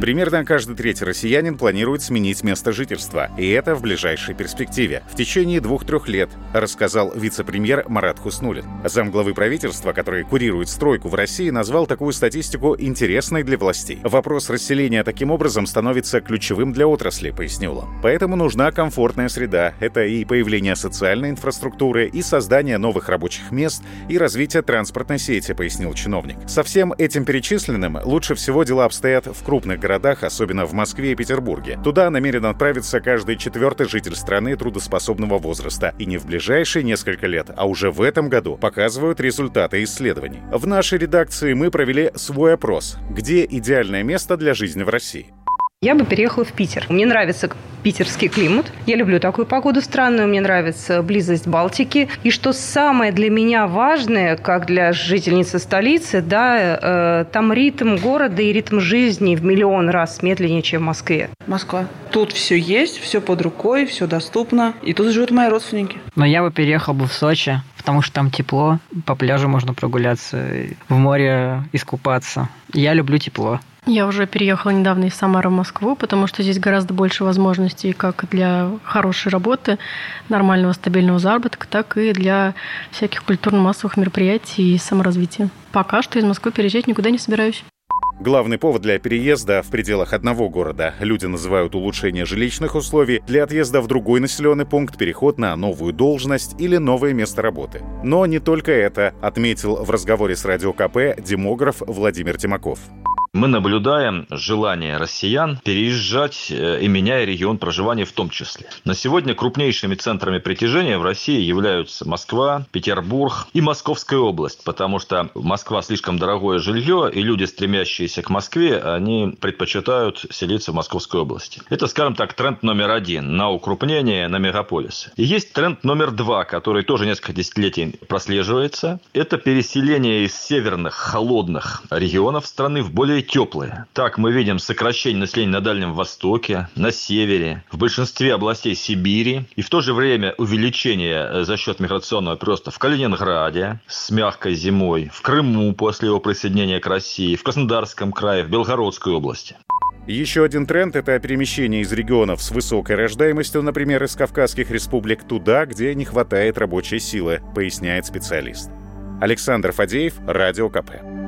Примерно каждый третий россиянин планирует сменить место жительства, и это в ближайшей перспективе, в течение двух-трех лет, рассказал вице-премьер Марат Хуснулин. Замглавы правительства, который курирует стройку в России, назвал такую статистику интересной для властей. Вопрос расселения таким образом становится ключевым для отрасли, пояснил он. Поэтому нужна комфортная среда. Это и появление социальной инфраструктуры, и создание новых рабочих мест, и развитие транспортной сети, пояснил чиновник. Со всем этим перечисленным лучше всего дела обстоят в крупных городах особенно в Москве и Петербурге. Туда намерен отправиться каждый четвертый житель страны трудоспособного возраста. И не в ближайшие несколько лет, а уже в этом году показывают результаты исследований. В нашей редакции мы провели свой опрос. Где идеальное место для жизни в России? Я бы переехала в Питер. Мне нравится питерский климат. Я люблю такую погоду странную. Мне нравится близость Балтики. И что самое для меня важное, как для жительницы столицы, да, э, там ритм города и ритм жизни в миллион раз медленнее, чем в Москве. Москва. Тут все есть, все под рукой, все доступно. И тут живут мои родственники. Но я бы переехал бы в Сочи, потому что там тепло, по пляжу можно прогуляться, в море искупаться. Я люблю тепло. Я уже переехала недавно из Самары в Москву, потому что здесь гораздо больше возможностей как для хорошей работы, нормального стабильного заработка, так и для всяких культурно-массовых мероприятий и саморазвития. Пока что из Москвы переезжать никуда не собираюсь. Главный повод для переезда в пределах одного города люди называют улучшение жилищных условий, для отъезда в другой населенный пункт переход на новую должность или новое место работы. Но не только это, отметил в разговоре с Радио КП демограф Владимир Тимаков мы наблюдаем желание россиян переезжать э, и меняя регион проживания в том числе. На сегодня крупнейшими центрами притяжения в России являются Москва, Петербург и Московская область, потому что Москва слишком дорогое жилье, и люди, стремящиеся к Москве, они предпочитают селиться в Московской области. Это, скажем так, тренд номер один на укрупнение на мегаполисы. И есть тренд номер два, который тоже несколько десятилетий прослеживается. Это переселение из северных холодных регионов страны в более теплые. Так мы видим сокращение населения на Дальнем Востоке, на севере, в большинстве областей Сибири. И в то же время увеличение э, за счет миграционного прироста в Калининграде с мягкой зимой, в Крыму после его присоединения к России, в Краснодарском крае, в Белгородской области. Еще один тренд — это перемещение из регионов с высокой рождаемостью, например, из Кавказских республик, туда, где не хватает рабочей силы, поясняет специалист. Александр Фадеев, Радио КП.